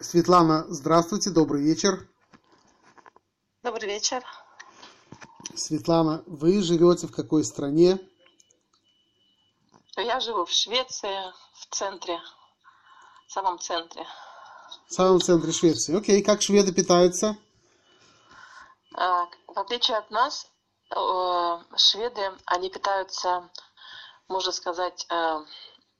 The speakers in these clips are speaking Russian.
Светлана, здравствуйте, добрый вечер. Добрый вечер. Светлана, вы живете в какой стране? Я живу в Швеции, в центре, в самом центре. В самом центре Швеции. Окей, как шведы питаются? А, В отличие от нас, э, шведы, они питаются, можно сказать, э,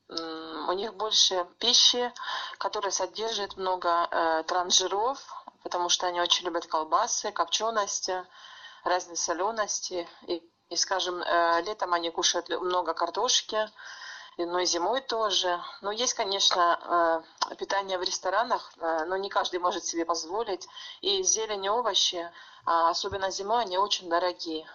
у них больше пищи, которая содержит много э, транжиров, потому что они очень любят колбасы, копчености, разные солености. И, и, скажем, э, летом они кушают много картошки, но и зимой тоже. Но есть, конечно, э, питание в ресторанах, э, но не каждый может себе позволить. И зелень и овощи, а особенно зимой, они очень дорогие.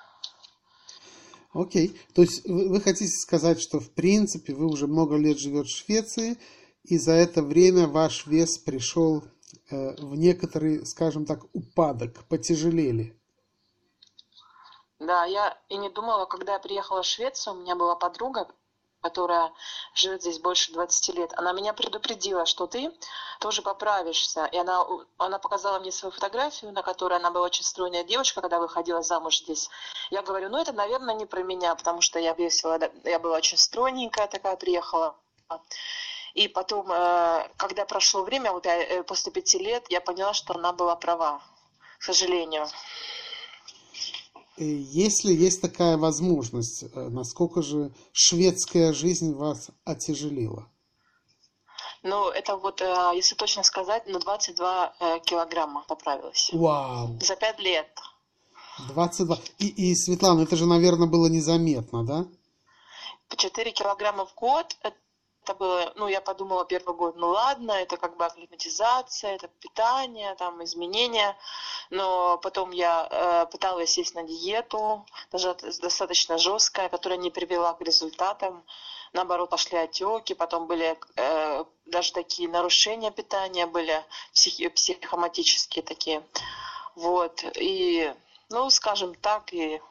Окей, то есть вы, вы хотите сказать, что в принципе вы уже много лет живете в Швеции, и за это время ваш вес пришел э, в некоторый, скажем так, упадок, потяжелели. Да, я и не думала, когда я приехала в Швецию, у меня была подруга, которая живет здесь больше 20 лет. Она меня предупредила, что ты тоже поправишься. И она, она показала мне свою фотографию, на которой она была очень стройная девушка, когда выходила замуж здесь. Я говорю, ну это, наверное, не про меня, потому что я весила, я была очень стройненькая такая, приехала. И потом, э, когда прошло время, вот я, э, после пяти лет, я поняла, что она была права, к сожалению. Э, Если есть такая возможность, э, насколько же шведская жизнь вас отяжелила? Ну, это вот, э, если точно сказать, на 22 э, килограмма поправилась. Вау, За пять лет. 22. И, и, Светлана, это же, наверное, было незаметно, да? По 4 килограмма в год. Это было, ну, я подумала первый год, ну ладно, это как бы акклиматизация, это питание, там, изменения. Но потом я э, пыталась сесть на диету, даже достаточно жесткая, которая не привела к результатам. Наоборот, пошли отеки, потом были э, даже такие нарушения питания, были психи- психоматические такие. Вот. И, ну, скажем так, и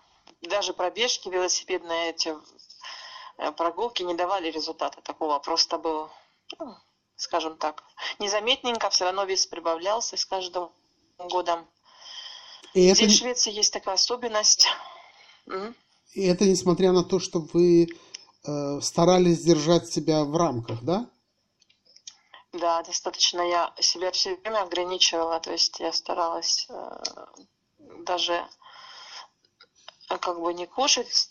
даже пробежки велосипедные эти прогулки не давали результата такого. Просто был, ну, скажем так, незаметненько, все равно вес прибавлялся с каждым годом. И это, Здесь в не- Швеции есть такая особенность. М? и это несмотря на то, что вы э, старались держать себя в рамках, да? Да, достаточно я себя все время ограничивала, то есть я старалась э, даже э, как бы не кушать с-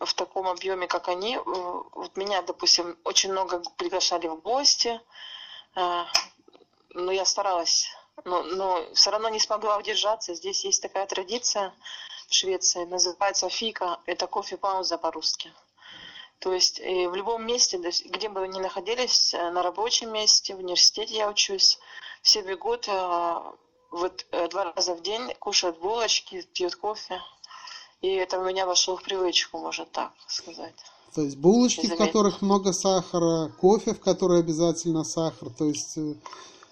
в таком объеме, как они. Э, Вот меня, допустим, очень много приглашали в гости, э, но я старалась, но, но все равно не смогла удержаться. Здесь есть такая традиция в Швеции, называется фика, это кофе-пауза по-русски. То есть в любом месте, где бы вы ни находились, э, на рабочем месте, в университете я учусь, все бегут э, вот э, два раза в день, кушают булочки, пьют кофе. И это у меня вошло в привычку, можно так сказать. То есть булочки, в которых много сахара, кофе, в который обязательно сахар, то есть э,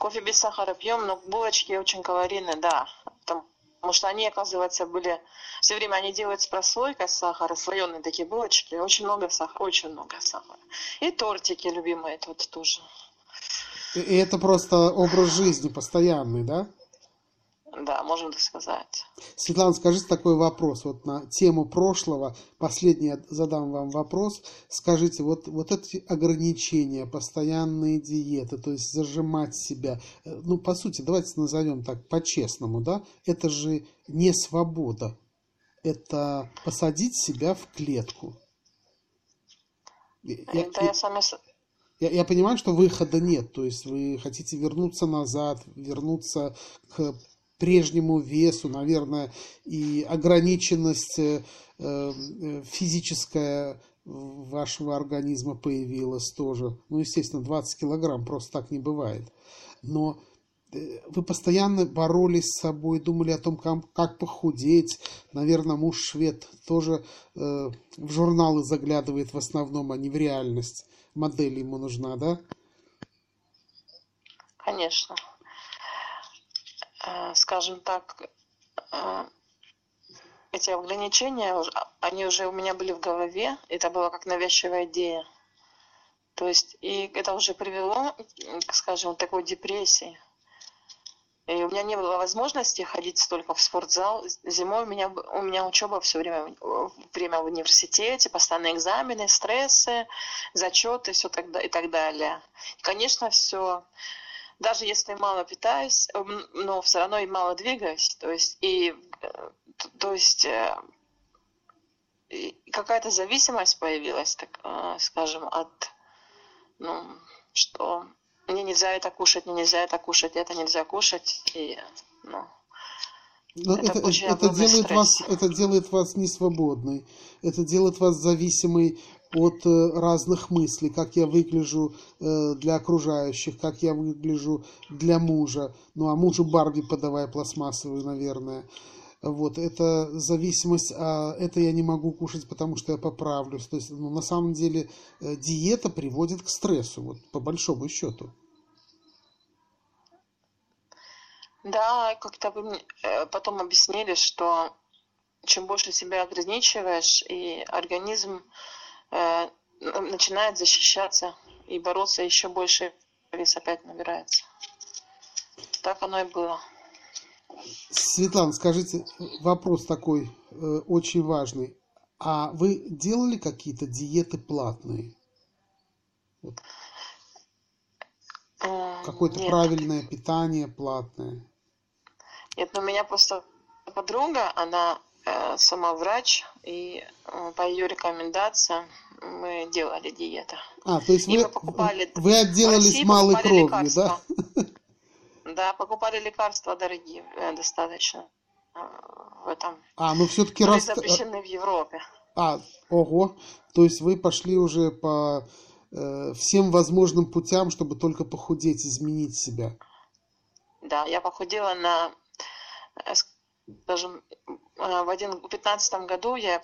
Кофе без сахара пьем, но булочки очень калорийные, да. Потому что они, оказывается, были... Все время они делают с прослойкой сахара, слоеные такие булочки. Очень много сахара, очень много сахара. И тортики любимые тут тоже. и это просто образ жизни постоянный, да? Да, можно так сказать. Светлана, скажите такой вопрос вот на тему прошлого. Последний я задам вам вопрос. Скажите, вот, вот эти ограничения, постоянные диеты, то есть зажимать себя, э, ну, по сути, давайте назовем так по-честному, да, это же не свобода. Это посадить себя в клетку. Я- я- Это я с вами... с- я, я понимаю, что выхода нет, то есть вы хотите вернуться назад, вернуться к прежнему весу, наверное, и ограниченность э, э, физическая вашего организма появилась тоже. Ну, естественно, 20 килограмм просто так не бывает. Но э, вы постоянно боролись с собой, думали о том, как, похудеть. Наверное, муж швед тоже в журналы заглядывает в основном, а не в реальность. Модель ему нужна, да? Конечно. Э, Скажем так, э, эти ограничения, они уже у меня были в голове. Это была как навязчивая идея. То есть, и это уже привело, скажем, к такой депрессии. И у меня не было возможности ходить столько в спортзал. Зимой у меня, у меня учеба все время, время в университете, постоянные экзамены, стрессы, зачеты все так, и так далее. И, конечно, все даже если мало питаюсь, но все равно и мало двигаюсь, то есть и э, то есть э, какая-то зависимость появилась, так э, скажем, от ну что мне нельзя это кушать, мне нельзя это кушать, это нельзя кушать, и, ну, но это, это, это, делает вас, это делает вас несвободной, это делает вас зависимой от э, разных мыслей, как я выгляжу э, для окружающих, как я выгляжу для мужа. Ну, а мужу Барби подавай пластмассовую, наверное. Вот, это зависимость, а это я не могу кушать, потому что я поправлюсь. То есть, ну, на самом деле, э, диета приводит к стрессу, вот, по большому счету. Да, как-то вы мне потом объяснили, что чем больше себя ограничиваешь, и организм начинает защищаться и бороться еще больше, вес опять набирается. Так оно и было. Светлана, скажите, вопрос такой э, очень важный. А вы делали какие-то диеты платные? Вот. Какое-то правильное питание платное? Нет, ну у меня просто подруга, она э, сама врач, и э, по ее рекомендациям мы делали диету. А, то есть вы, покупали вы отделались малой кровью, лекарства. да? Да, покупали лекарства дорогие э, достаточно э, в этом. А, ну все-таки раз... запрещены в Европе. А, ого. То есть вы пошли уже по э, всем возможным путям, чтобы только похудеть, изменить себя. Да, я похудела на, э, скажем, в один, в 15 году я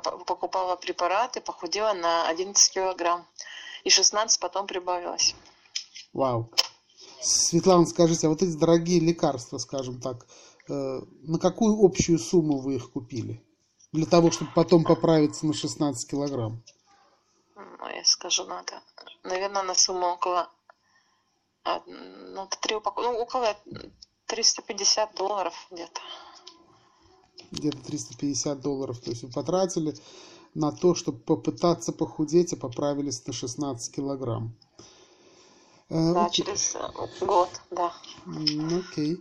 покупала препараты, похудела на 11 килограмм. И 16 потом прибавилось. Вау. Светлана, скажите, а вот эти дорогие лекарства, скажем так, э, на какую общую сумму вы их купили? Для того, чтобы потом поправиться на 16 килограмм? Ну, я скажу, надо. Наверное, на сумму около, ну, три упаковки, ну, около 350 долларов где-то. Где-то 350 долларов. То есть вы потратили на то, чтобы попытаться похудеть, и поправились на 16 килограмм. Э, да, окей. через э, год, да. Окей.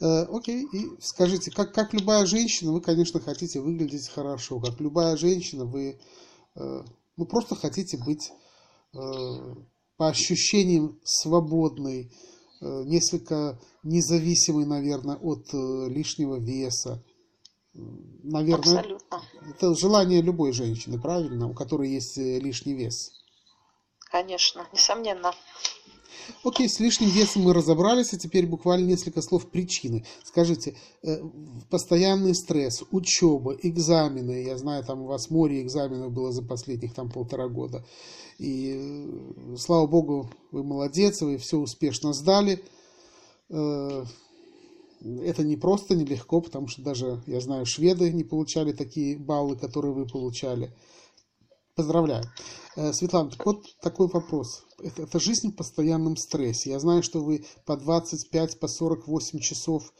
Э, окей, и скажите, как, как любая женщина, вы, конечно, хотите выглядеть хорошо. Как любая женщина, вы ну, просто хотите быть по ощущениям свободной, несколько независимой, наверное, от лишнего веса. Наверное, Абсолютно. это желание любой женщины, правильно, у которой есть лишний вес. Конечно, несомненно. Окей, с лишним весом мы разобрались, а теперь буквально несколько слов причины. Скажите, э, постоянный стресс, учеба, экзамены, я знаю, там у вас море экзаменов было за последних там полтора года, и э, слава богу, вы молодец, вы все успешно сдали. Это не просто, нелегко, потому что даже, я знаю, шведы не получали такие баллы, которые вы получали. Поздравляю. Э, Светлана, так вот такой вопрос. Это, это жизнь в постоянном стрессе. Я знаю, что вы по 25, по 48 часов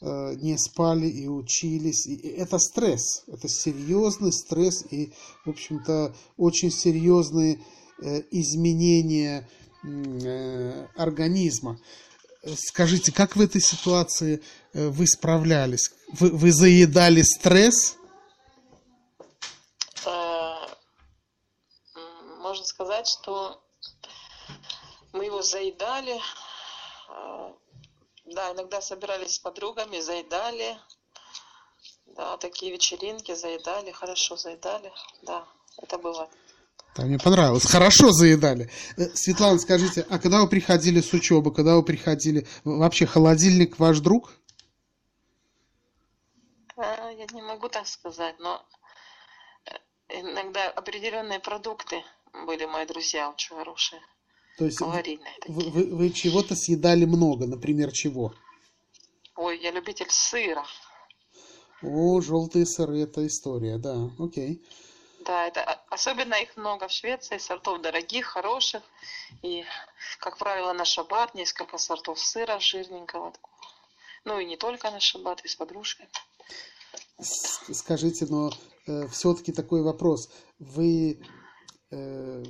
э, не спали и учились. И это стресс. Это серьезный стресс и, в общем-то, очень серьезные э, изменения э, организма. Скажите, как в этой ситуации э, вы справлялись? Вы, вы заедали стресс? сказать, что мы его заедали. А, да, иногда собирались с подругами, заедали. Да, такие вечеринки заедали, хорошо заедали. Да, это было. Да, мне понравилось. Хорошо заедали. Э, Светлана, скажите, а когда вы приходили с учебы, когда вы приходили, вообще холодильник ваш друг? А, я не могу так сказать, но э, иногда определенные продукты были мои друзья очень хорошие. То есть калорийные вы, вы, вы чего-то съедали много, например, чего? Ой, я любитель сыра. О, желтые сыры, это история, да, окей. Да, это особенно их много в Швеции, сортов дорогих, хороших. И, как правило, на шаббат несколько сортов сыра жирненького. Ну и не только на шаббат, и с подружкой. Скажите, но э, все-таки такой вопрос. Вы э,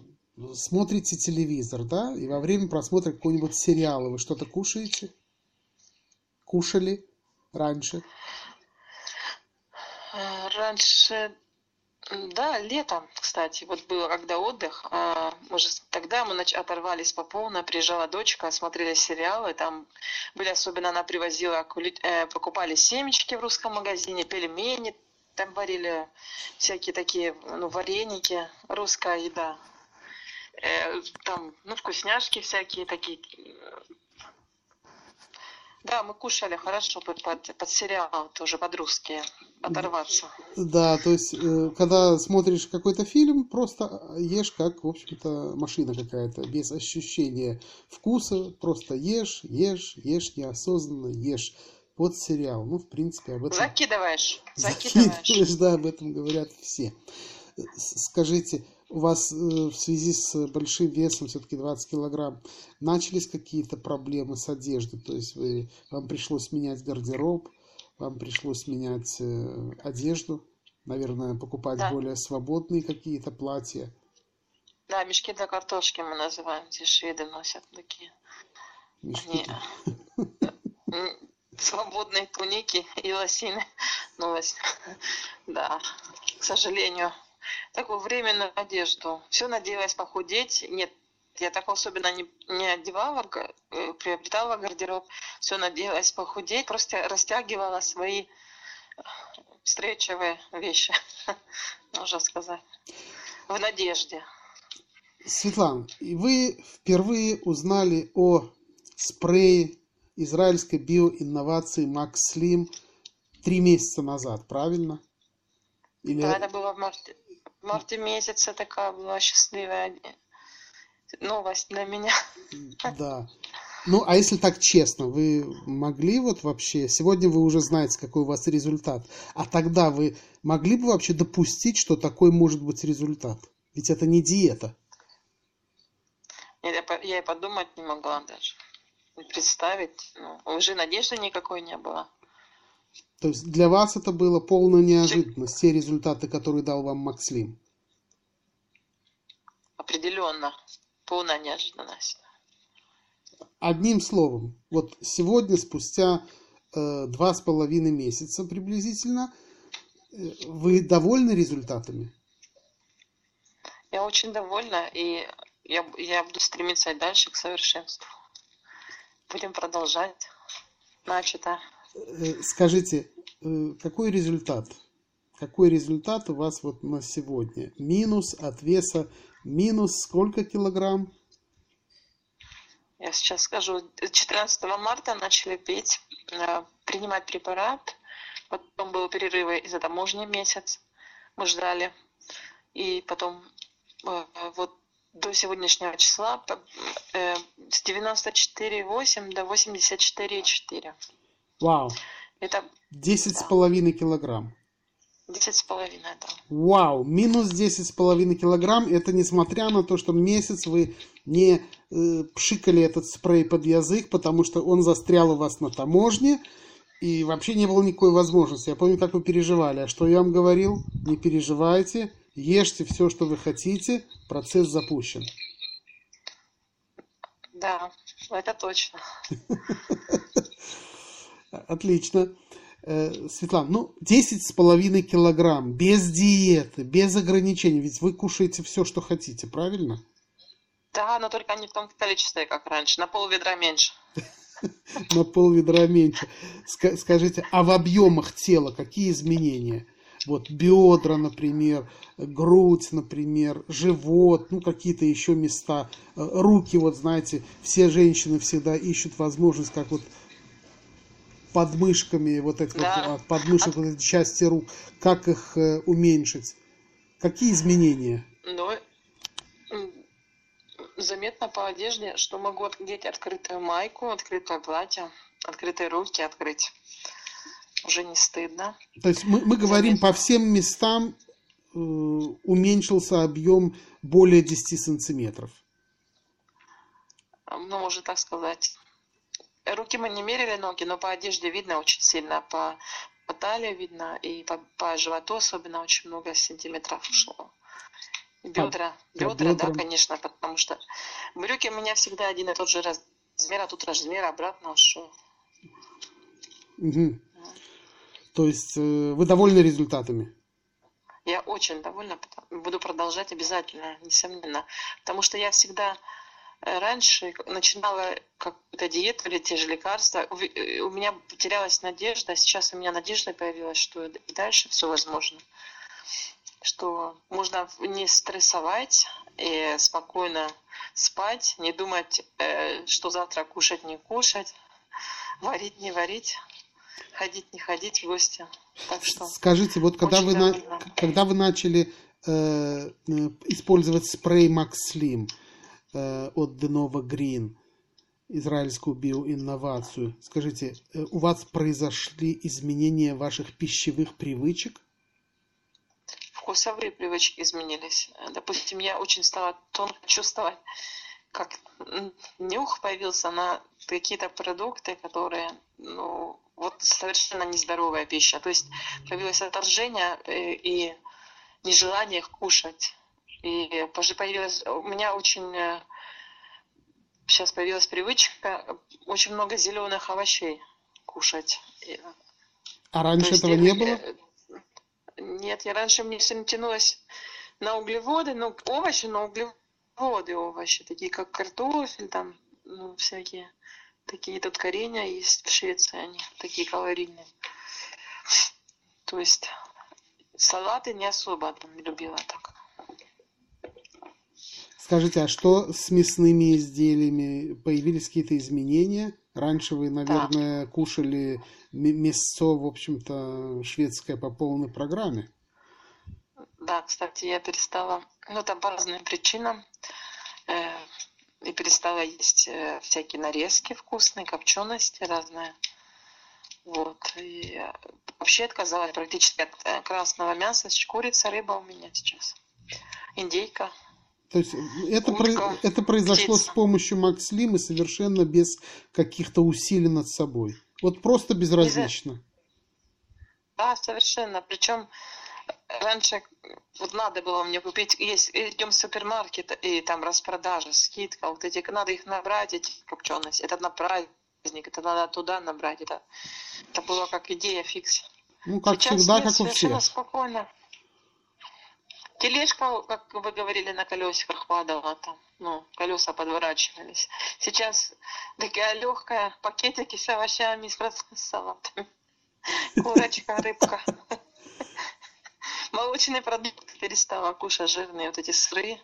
смотрите телевизор, да, и во время просмотра какого-нибудь сериала вы что-то кушаете? Кушали раньше? Э, раньше, да, летом, кстати, вот было когда отдых, а, мы тогда мы оторвались по полной, приезжала дочка, смотрели сериалы, там были особенно она привозила, э, покупали семечки в русском магазине, пельмени, там варили всякие такие, ну, вареники, русская еда. Э, там, ну, вкусняшки всякие такие. Да, мы кушали хорошо под, под, под сериал, тоже под русские, оторваться. Да, то есть, э, когда смотришь какой-то фильм, просто ешь как, в общем-то, машина какая-то, без ощущения вкуса, просто ешь, ешь, ешь неосознанно, ешь под сериал. Ну, в принципе, об этом... Закидываешь, закидываешь. Закидываешь, да, об этом говорят все. Скажите, у вас э, в связи с большим весом, все-таки 20 килограмм, начались какие-то проблемы с одеждой? То есть вы, вам пришлось менять гардероб, вам пришлось менять э, одежду, наверное, покупать да. более свободные какие-то платья? Да, мешки для картошки мы называем, эти шведы носят такие. Мешки. свободные туники и лосины. Ну, да, к сожалению такую временную одежду. Все надеялась похудеть. Нет, я так особенно не, не одевала, э, приобретала гардероб. Все надеялась похудеть, просто растягивала свои э, встречевые вещи, можно сказать, в надежде. Светлана, вы впервые узнали о спрее израильской биоинновации Макс Слим три месяца назад, правильно? Или... Да, это было в марте, в марте месяце такая была счастливая новость для меня. Да. Ну, а если так честно, вы могли вот вообще, сегодня вы уже знаете, какой у вас результат, а тогда вы могли бы вообще допустить, что такой может быть результат? Ведь это не диета. Нет, я, я и подумать не могла даже. Представить. Ну, уже надежды никакой не было. То есть для вас это было полная неожиданность, те результаты, которые дал вам Макслим? Определенно, полная неожиданность. Одним словом, вот сегодня, спустя э, два с половиной месяца приблизительно, э, вы довольны результатами? Я очень довольна, и я, я буду стремиться дальше к совершенству. Будем продолжать начатое. Э, скажите, э, какой результат? Какой результат у вас вот на сегодня? Минус от веса, минус сколько килограмм? Я сейчас скажу. 14 марта начали пить, э, принимать препарат. Потом был перерыв из-за таможни месяц. Мы ждали. И потом вот до сегодняшнего числа с 94,8 до 84,4. Вау. Это... Десять с половиной килограмм. Десять с половиной, да. Вау, минус десять с половиной килограмм. Это несмотря на то, что месяц вы не э, пшикали этот спрей под язык, потому что он застрял у вас на таможне, и вообще не было никакой возможности. Я помню, как вы переживали. А что я вам говорил? Не переживайте, ешьте все, что вы хотите, процесс запущен. Да, это точно. Отлично. Э, Светлана, ну, 10 с половиной килограмм, без диеты, без ограничений, ведь вы кушаете все, что хотите, правильно? Да, но только не в том количестве, как раньше, на пол ведра меньше. На пол ведра меньше. Скажите, а в объемах тела какие изменения? Вот бедра, например, грудь, например, живот, ну какие-то еще места, э, руки, вот знаете, все женщины всегда ищут возможность, как вот подмышками, вот эти да. вот, подмышек, вот эти части рук, как их э, уменьшить? Какие изменения? Ну, заметно по одежде, что могу одеть открытую майку, открытое платье, открытые руки открыть. Уже не стыдно. То есть мы, мы говорим заметно. по всем местам э, уменьшился объем более 10 сантиметров. Ну, можно так сказать. Руки мы не мерили ноги, но по одежде видно очень сильно, по, по талии видно, и по, по животу особенно очень много сантиметров ушло. Бедра, по бедра, да, конечно, потому что брюки у меня всегда один и тот же размер, а тут размер обратно ушел. Мгм. То есть э, вы довольны результатами? Я очень довольна, буду продолжать обязательно, несомненно. Потому что я всегда раньше начинала какую-то диету или те же лекарства. У э, у меня потерялась надежда, а сейчас у меня надежда появилась, что и дальше все возможно. Что можно не стрессовать и спокойно спать, не думать, э, что завтра кушать, не кушать, варить, не варить, ходить, не ходить в гости. Так что Скажите, вот когда вы, на- когда вы начали э, э, использовать спрей Max Slim э, от Denova Green, израильскую биоинновацию, скажите, э, у вас произошли изменения ваших пищевых привычек? вкусовые привычки изменились. Э, Допустим, я очень стала тонко чувствовать, как нюх появился на какие-то продукты, которые, ну, вот совершенно нездоровая пища. То есть появилось отторжение э, и нежелание их кушать. И позже появилось, у меня очень сейчас появилась привычка э, очень много зеленых овощей кушать. И, А раньше есть этого не было? э, Нет, я раньше мне все тянулось на углеводы, ну, овощи, но углеводы овощи, такие как картофель, там, ну, всякие. Такие тут коренья есть в Швеции, они такие калорийные. То есть салаты не особо там любила так. Скажите, а что с мясными изделиями? Появились какие-то изменения? Раньше вы, наверное, кушали м- мясо, в общем-то, шведское по полной программе. Да, кстати, я перестала, ну там по разным причинам, э, и перестала есть э, всякие нарезки вкусные, копчености разные. Вот. И вообще отказалась практически от э, красного мяса, курица, рыба у меня сейчас. Индейка. То есть это, Утка, про- это произошло птица. с помощью Макс Слим и совершенно без каких-то усилий над собой. Вот просто безразлично. Да, совершенно. Причем раньше вот надо было мне купить, есть, идем в супермаркет, и там распродажа, скидка, вот эти, надо их набрать, эти копчености. Это на праздник, это надо туда набрать. Это, это было как идея фикс. Ну, как Сейчас всегда, как у всех. спокойно. Тележка, как вы говорили, на колесиках падала там. Ну, колеса подворачивались. Сейчас такая легкая, пакетики с овощами, с салатами. Курочка, рыбка. Молочные продукты перестала кушать, жирные вот эти сыры.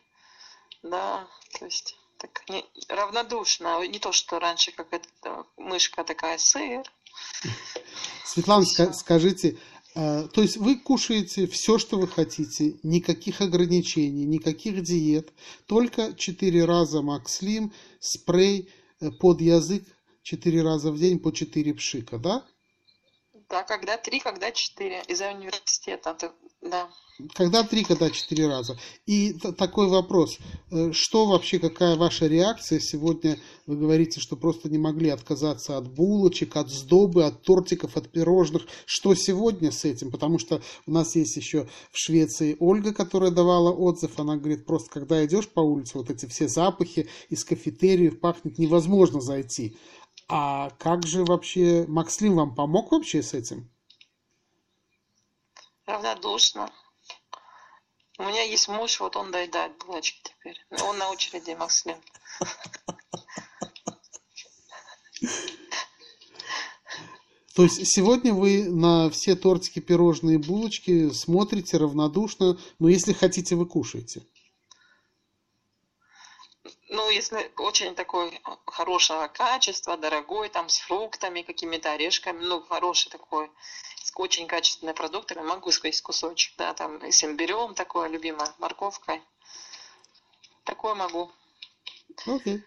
Да, то есть так не, равнодушно. Не то, что раньше, как эта мышка такая, сыр. Светлана, ска- скажите, то есть вы кушаете все, что вы хотите, никаких ограничений, никаких диет, только 4 раза Макс Слим, спрей э, под язык 4 раза в день по 4 пшика, да? Да, когда три, когда четыре. Из-за университета. то- Да. Когда три, когда четыре раза. И такой вопрос. Э, Что вообще, какая ваша реакция? Сегодня вы говорите, что просто не могли отказаться от булочек, от сдобы, от тортиков, от пирожных. Что сегодня с этим? Потому что у нас есть еще в Швеции Ольга, которая давала отзыв. Она говорит, просто когда идешь по улице, вот эти все запахи из кафетериев пахнет, невозможно зайти. А как же вообще, Макслим вам помог вообще с этим? Равнодушно. У меня есть муж, вот он доедает булочки теперь. Он на очереди, Максим. То есть сегодня вы на все тортики, пирожные, булочки смотрите равнодушно, но если хотите, вы кушаете. Ну, если очень такой хорошего качества, дорогой, там с фруктами, какими-то орешками, ну, хороший такой, с очень качественными продуктами, могу съесть кусочек, да, там, с имбирем такое любимое, морковкой. Такое могу. Окей.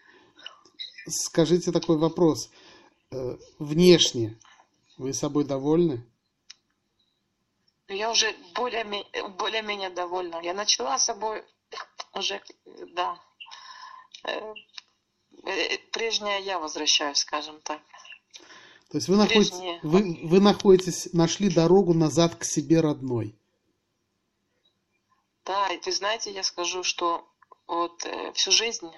Скажите такой вопрос. Э, Внешне вы собой довольны? Я уже более-менее более довольна. Я начала собой уже, да, э, э, прежняя я возвращаюсь, скажем так. То есть вы находитесь, вы, вы находитесь, нашли дорогу назад к себе родной. Да, и вы знаете, я скажу, что вот э, всю жизнь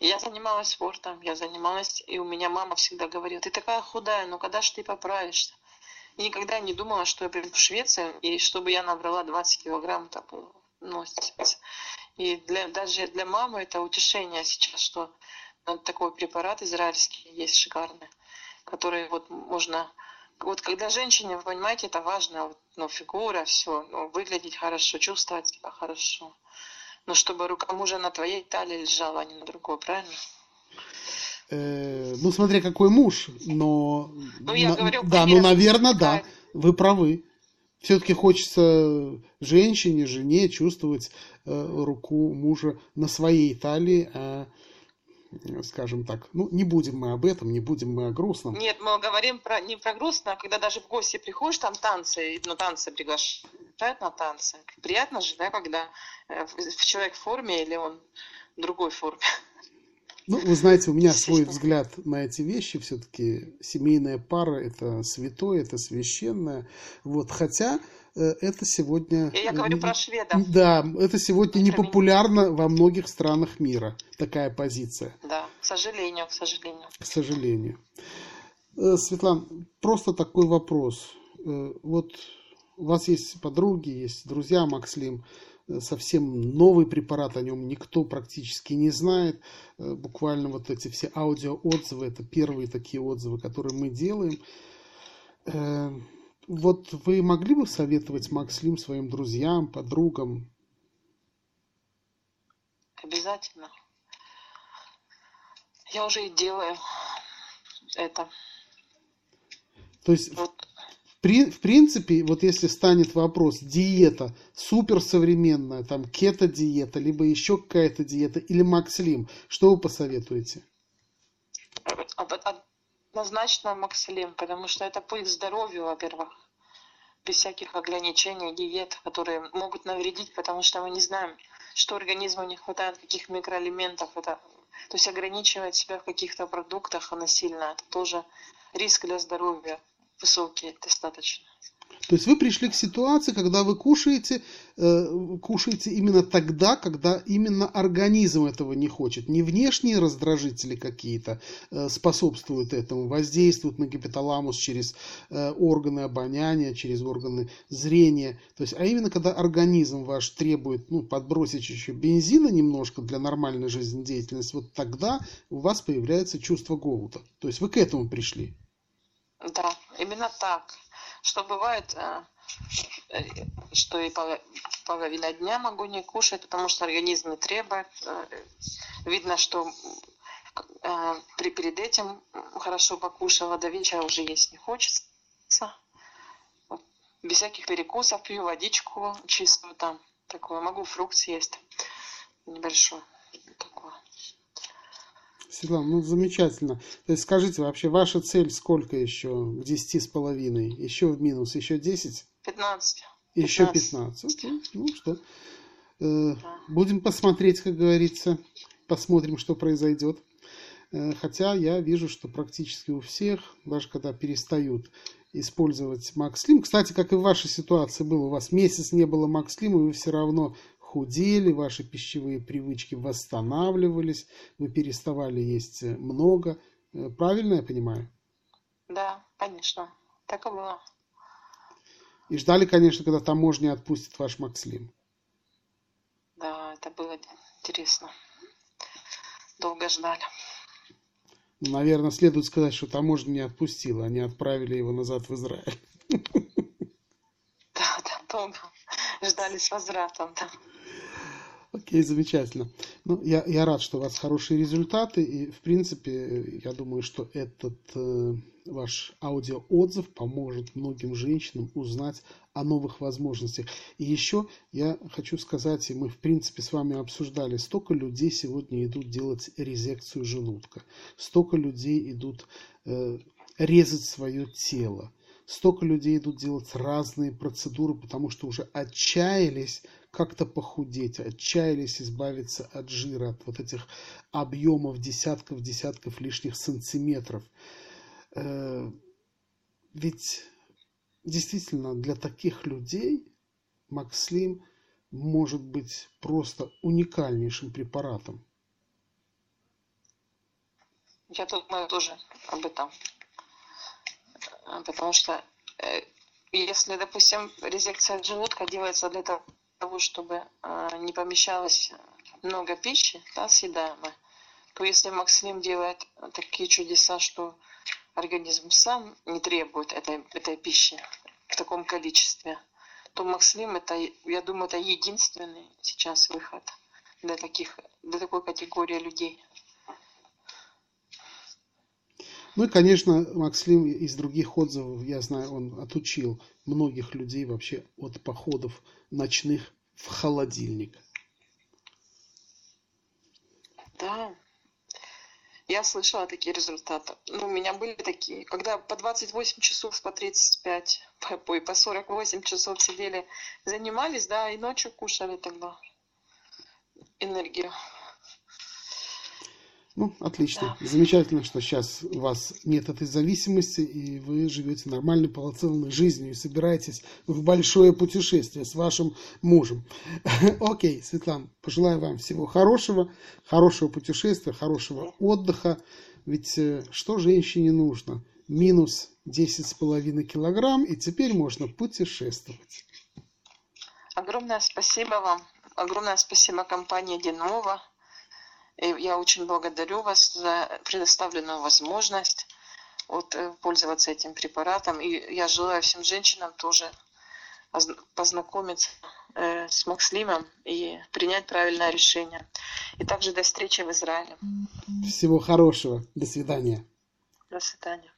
я занималась спортом, я занималась, и у меня мама всегда говорила, ты такая худая, ну когда же ты поправишься? И никогда не думала, что я приду в Швецию, и чтобы я набрала 20 килограмм, там, ну, и для, даже для мамы это утешение сейчас, что такой препарат израильский есть шикарный, который вот можно... Вот когда женщине, вы понимаете, это важно, вот, ну, фигура, все, ну, выглядеть хорошо, чувствовать себя хорошо. Но чтобы рука мужа на твоей талии лежала, а не на другой, правильно? Э, ну, смотря какой муж, но... Ну, я на, говорю, да, ну, наверное, да, вы правы. Все-таки хочется женщине, жене чувствовать э, руку мужа на своей талии, а скажем так, ну, не будем мы об этом, не будем мы о грустном. Нет, мы говорим про, не про грустно, а когда даже в гости приходишь, там танцы, ну, танцы приглашают на танцы. Приятно же, да, когда э, человек в форме или он в другой форме. Ну, вы знаете, у меня свой взгляд на эти вещи. Все-таки семейная пара – это святое, это священное. Вот, хотя э, это сегодня... Я говорю про шведов. Да, это сегодня не популярно во многих странах мира, такая позиция. Да, к сожалению, к сожалению. К сожалению. Э, Светлана, просто такой вопрос. Э, вот у вас есть подруги, есть друзья, Макслим совсем новый препарат, о нем никто практически не знает. Э, буквально вот эти все аудиоотзывы, это первые такие отзывы, которые мы делаем. Э, вот вы могли бы советовать Макслим своим друзьям, подругам? Обязательно. Я уже и делаю это. То есть вот при, в принципе, вот если станет вопрос диета суперсовременная, там кето-диета, либо еще какая-то диета, или Макслим, что вы посоветуете? Однозначно Макслим, потому что это путь здоровью, во-первых, без всяких ограничений, диет, которые могут навредить, потому что мы не знаем, что организму не хватает, каких микроэлементов. Это, то есть ограничивать себя в каких-то продуктах насильно, это тоже риск для здоровья высокие достаточно. То есть вы пришли к ситуации, когда вы кушаете, э, кушаете именно тогда, когда именно организм этого не хочет. Не внешние раздражители какие-то э, способствуют этому, воздействуют на гипоталамус через э, органы обоняния, через органы зрения. То есть, а именно когда организм ваш требует ну, подбросить еще бензина немножко для нормальной жизнедеятельности, вот тогда у вас появляется чувство голода. То есть вы к этому пришли. Да, именно так. Что бывает, э, э, что и половина дня могу не кушать, потому что организм не требует. Э, видно, что перед этим хорошо покушала, до вечера уже есть не хочется. Без всяких перекусов пью водичку чистую там, такое. Могу фрукт съесть небольшой. Светлана, ну замечательно. То есть скажите, вообще ваша цель сколько еще к десяти с половиной? Еще в минус, еще десять? Пятнадцать. Еще пятнадцать. Окей, ну что, э, будем посмотреть, как говорится, посмотрим, что произойдет. Э, хотя я вижу, что практически у всех, даже когда перестают использовать Макслим, кстати, как и в вашей ситуации было, у вас месяц не было Макслима, и вы все равно худели, ваши пищевые привычки восстанавливались, вы переставали есть много. Э, правильно я понимаю? Да, конечно. Так и было. И ждали, конечно, когда таможня отпустит ваш Макслим. Да, это было интересно. Долго ждали. Ну, наверное, следует сказать, что таможня не отпустила, они отправили его назад в Израиль. Да, да, долго ждали с возвратом, да. Окей, замечательно. Ну, я, я рад, что у вас хорошие результаты. И, в принципе, я думаю, что этот э, ваш аудиоотзыв поможет многим женщинам узнать о новых возможностях. И еще я хочу сказать, и мы, в принципе, с вами обсуждали, столько людей сегодня идут делать резекцию желудка. Столько людей идут э, резать свое тело. Столько людей идут делать разные процедуры, потому что уже отчаялись как-то похудеть, отчаялись избавиться от жира, от вот этих объемов десятков, десятков лишних сантиметров. Э, ведь действительно для таких людей Макслим может быть просто уникальнейшим препаратом. Я думаю тоже об этом. Потому что э, если, допустим, резекция желудка делается для того, чтобы э, не помещалось много пищи, да, съедаемой, то если Макслим делает такие чудеса, что организм сам не требует этой, этой пищи в таком количестве, то Макслим это, я думаю, это единственный сейчас выход для таких, для такой категории людей. Ну и, конечно, Макслим из других отзывов, я знаю, он отучил многих людей вообще от походов ночных в холодильник. Да, я слышала такие результаты. Ну, у меня были такие, когда по 28 часов, по 35, по, по 48 часов сидели, занимались, да, и ночью кушали тогда энергию. Ну, отлично. Да. Замечательно, что сейчас у вас нет этой зависимости, и вы живете нормальной, полноценной жизнью и собираетесь в большое путешествие с вашим мужем. Окей, Светлана, пожелаю вам всего хорошего, хорошего путешествия, хорошего отдыха. Ведь э, что женщине нужно? Минус 10,5 килограмм, и теперь можно путешествовать. Огромное спасибо вам. Огромное спасибо компании Денова и я очень благодарю вас за предоставленную возможность вот, э, пользоваться этим препаратом. И я желаю всем женщинам тоже познакомиться э, с Макслимом и принять правильное решение. И также до встречи в Израиле. Всего хорошего. До свидания. До свидания.